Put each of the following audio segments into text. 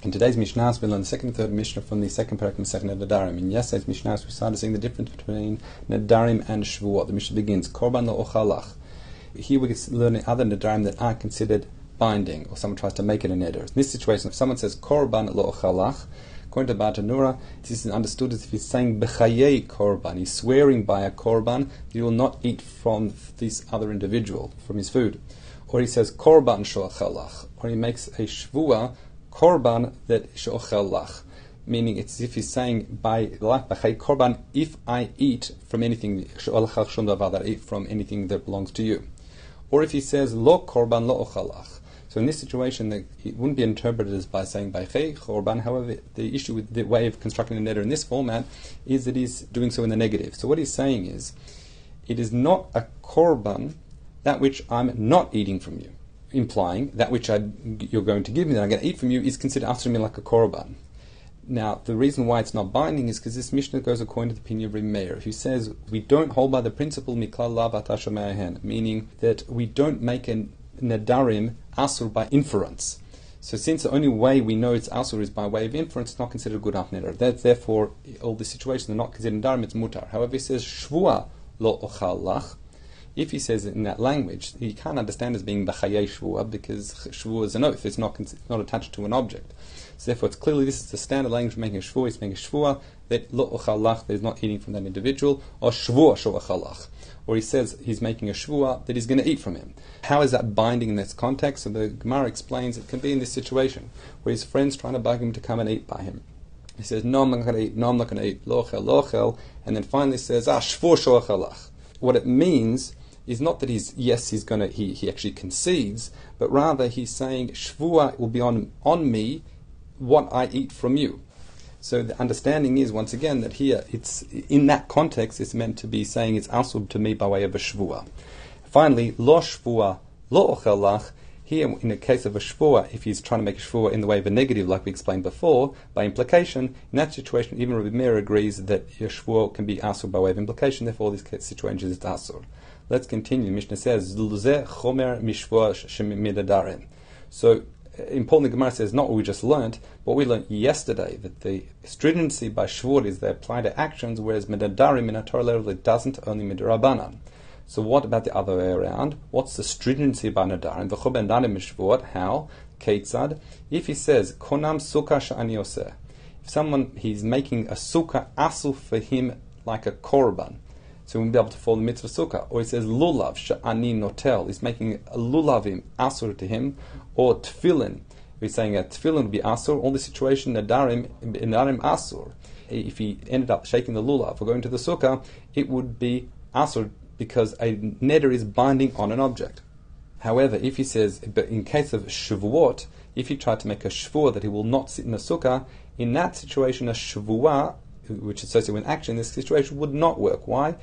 In today's Mishnah, we learn the second and third Mishnah from the second parak of second Nedarim. In yesterday's Mishnah, we started seeing the difference between Nedarim and Shavuot. The Mishnah begins, Korban lo Here we're learning other Nedarim that are considered binding, or someone tries to make it a neder. In this situation, if someone says Korban lo according to Bartenura, this is understood as if he's saying Bechayei Korban. He's swearing by a Korban that he will not eat from this other individual, from his food. Or he says Korban Shoachalach, or he makes a Shvua korban that she'ochel lach. Meaning it's if he's saying by lach korban if I eat from anything that eat from anything that belongs to you. Or if he says lo korban lo ochalach. So in this situation, it wouldn't be interpreted as by saying by korban. However, the issue with the way of constructing the neder in this format is that he's doing so in the negative. So what he's saying is, it is not a korban that which I'm not eating from you implying that which I, you're going to give me that I'm going to eat from you is considered after me like a korban. Now, the reason why it's not binding is because this Mishnah goes according to the opinion of Rebbe Meir, who says we don't hold by the principle miklal meaning that we don't make a nadarim asur by inference. So, since the only way we know it's asur is by way of inference, it's not considered a good enough neder. That, therefore, all the situations are not considered nadarim; it's mutar. However, he says shvua lo ochal lach if he says it in that language, he can't understand as being b'chayei shvua because shvua is an oath; it's not not attached to an object. So therefore, it's clearly this is the standard language of making a shvua. He's making a shvua that lo ochalach that is not eating from that individual, or shvua shovachalach, or he says he's making a shvua that he's going to eat from him. How is that binding in this context? So the Gemara explains it can be in this situation where his friend's trying to bug him to come and eat by him. He says, "No, I'm not going to eat. No, I'm not going to eat. Lochel, lochel," and then finally says, "Ah, shvua shovachalach." What it means is not that he's yes he's gonna he, he actually concedes, but rather he's saying shvua will be on on me what I eat from you. So the understanding is once again that here it's in that context it's meant to be saying it's asur to me by way of a shvua. Finally, lo shvua lo ochelach. Here, in the case of a shvua, if he's trying to make a shvua in the way of a negative, like we explained before, by implication, in that situation, even Rabbi Meir agrees that your shvua can be asur by way of implication. Therefore, these situations it's asur. Let's continue. Mishnah says, chomer mishvua So, uh, importantly, Gemara says not what we just learned, what we learned yesterday, that the stringency by shvur is they apply to actions, whereas medadarim in Torah level it doesn't, only midarabanan. So what about the other way around? What's the stringency by nadarim? V'chobendarim mishvot, how? Ketzad. If he says, konam sukkah sha'ani if someone, he's making a sukkah asu for him like a korban, so we will be able to follow the mitzvah sukkah. Or he says lulav sha'ani notel. He's making a lulavim asur to him, or tefillin. He's saying a tefillin would be asur. The situation nadarim nadarim asur. If he ended up shaking the lulav or going to the sukkah, it would be asur because a neder is binding on an object. However, if he says, but in case of shavuot, if he tried to make a shvur that he will not sit in the sukkah, in that situation a shvuah which is associated with action in this situation would not work. Why?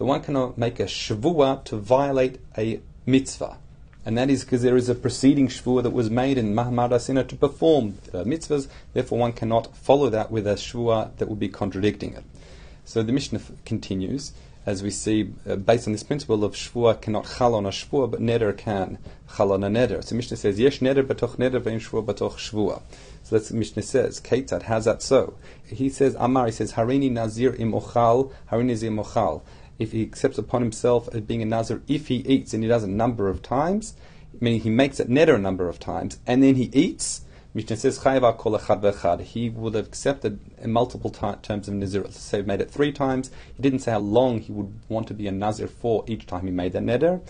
The one cannot make a shavua to violate a mitzvah. And that is because there is a preceding shvua that was made in Ma'amad Har Sinai to perform the mitzvahs, therefore one cannot follow that with a shvua that would be contradicting it. So the Mishnah continues, as we see, uh, based on this principle of shvua cannot chal on a shvua, but neder can chal on a neder. So Mishnah says, yesh neder batoch neder ve'im shvua batoch shvua. So that's what Mishnah says. Ketzad, how's that so? He says, Amar, he says, Harini Nazir im ochal, Harini Nazir ochal. If he accepts upon himself as being a Nazir, if he eats, and he does a number of times, meaning he makes it neder a number of times, and then he eats, He would have accepted multiple terms of Nazir. Let's say he made it three times. He didn't say how long he would want to be a Nazir for each time he made that neder.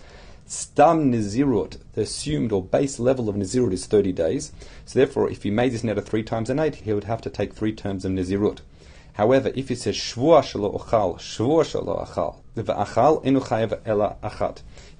Stam Nizirut, the assumed or base level of Nizirut is 30 days. So therefore, if he made this neder three times a night, he would have to take three terms of Nizirut. However, if he says Shvua shalo ochal, Shvua shalo achal.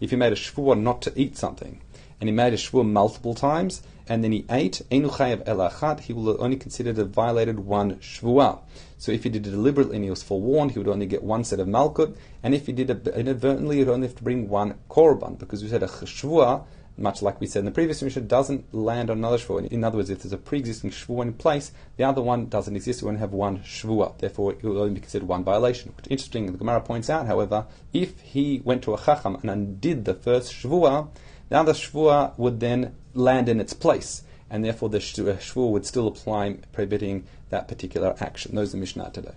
If he made a Shvua not to eat something, and he made a Shvua multiple times, and then he ate, enu chayev ela achat, he will only consider that violated one Shvua. So if he did it deliberately and he was forewarned, he would only get one set of malkut, and if he did it inadvertently, he would only have to bring one korban, because we said a cheshvua, much like we said in the previous Mishnah, doesn't land on another shvua. In other words, if there's a pre-existing shvua in place, the other one doesn't exist, we only have one shvua. Therefore, it will only be considered one violation. Which interesting, the Gemara points out, however, if he went to a chacham and undid the first shvua, the shvua would then land in its place and therefore the shvur would still apply, prohibiting that particular action. Those are the Mishnah today.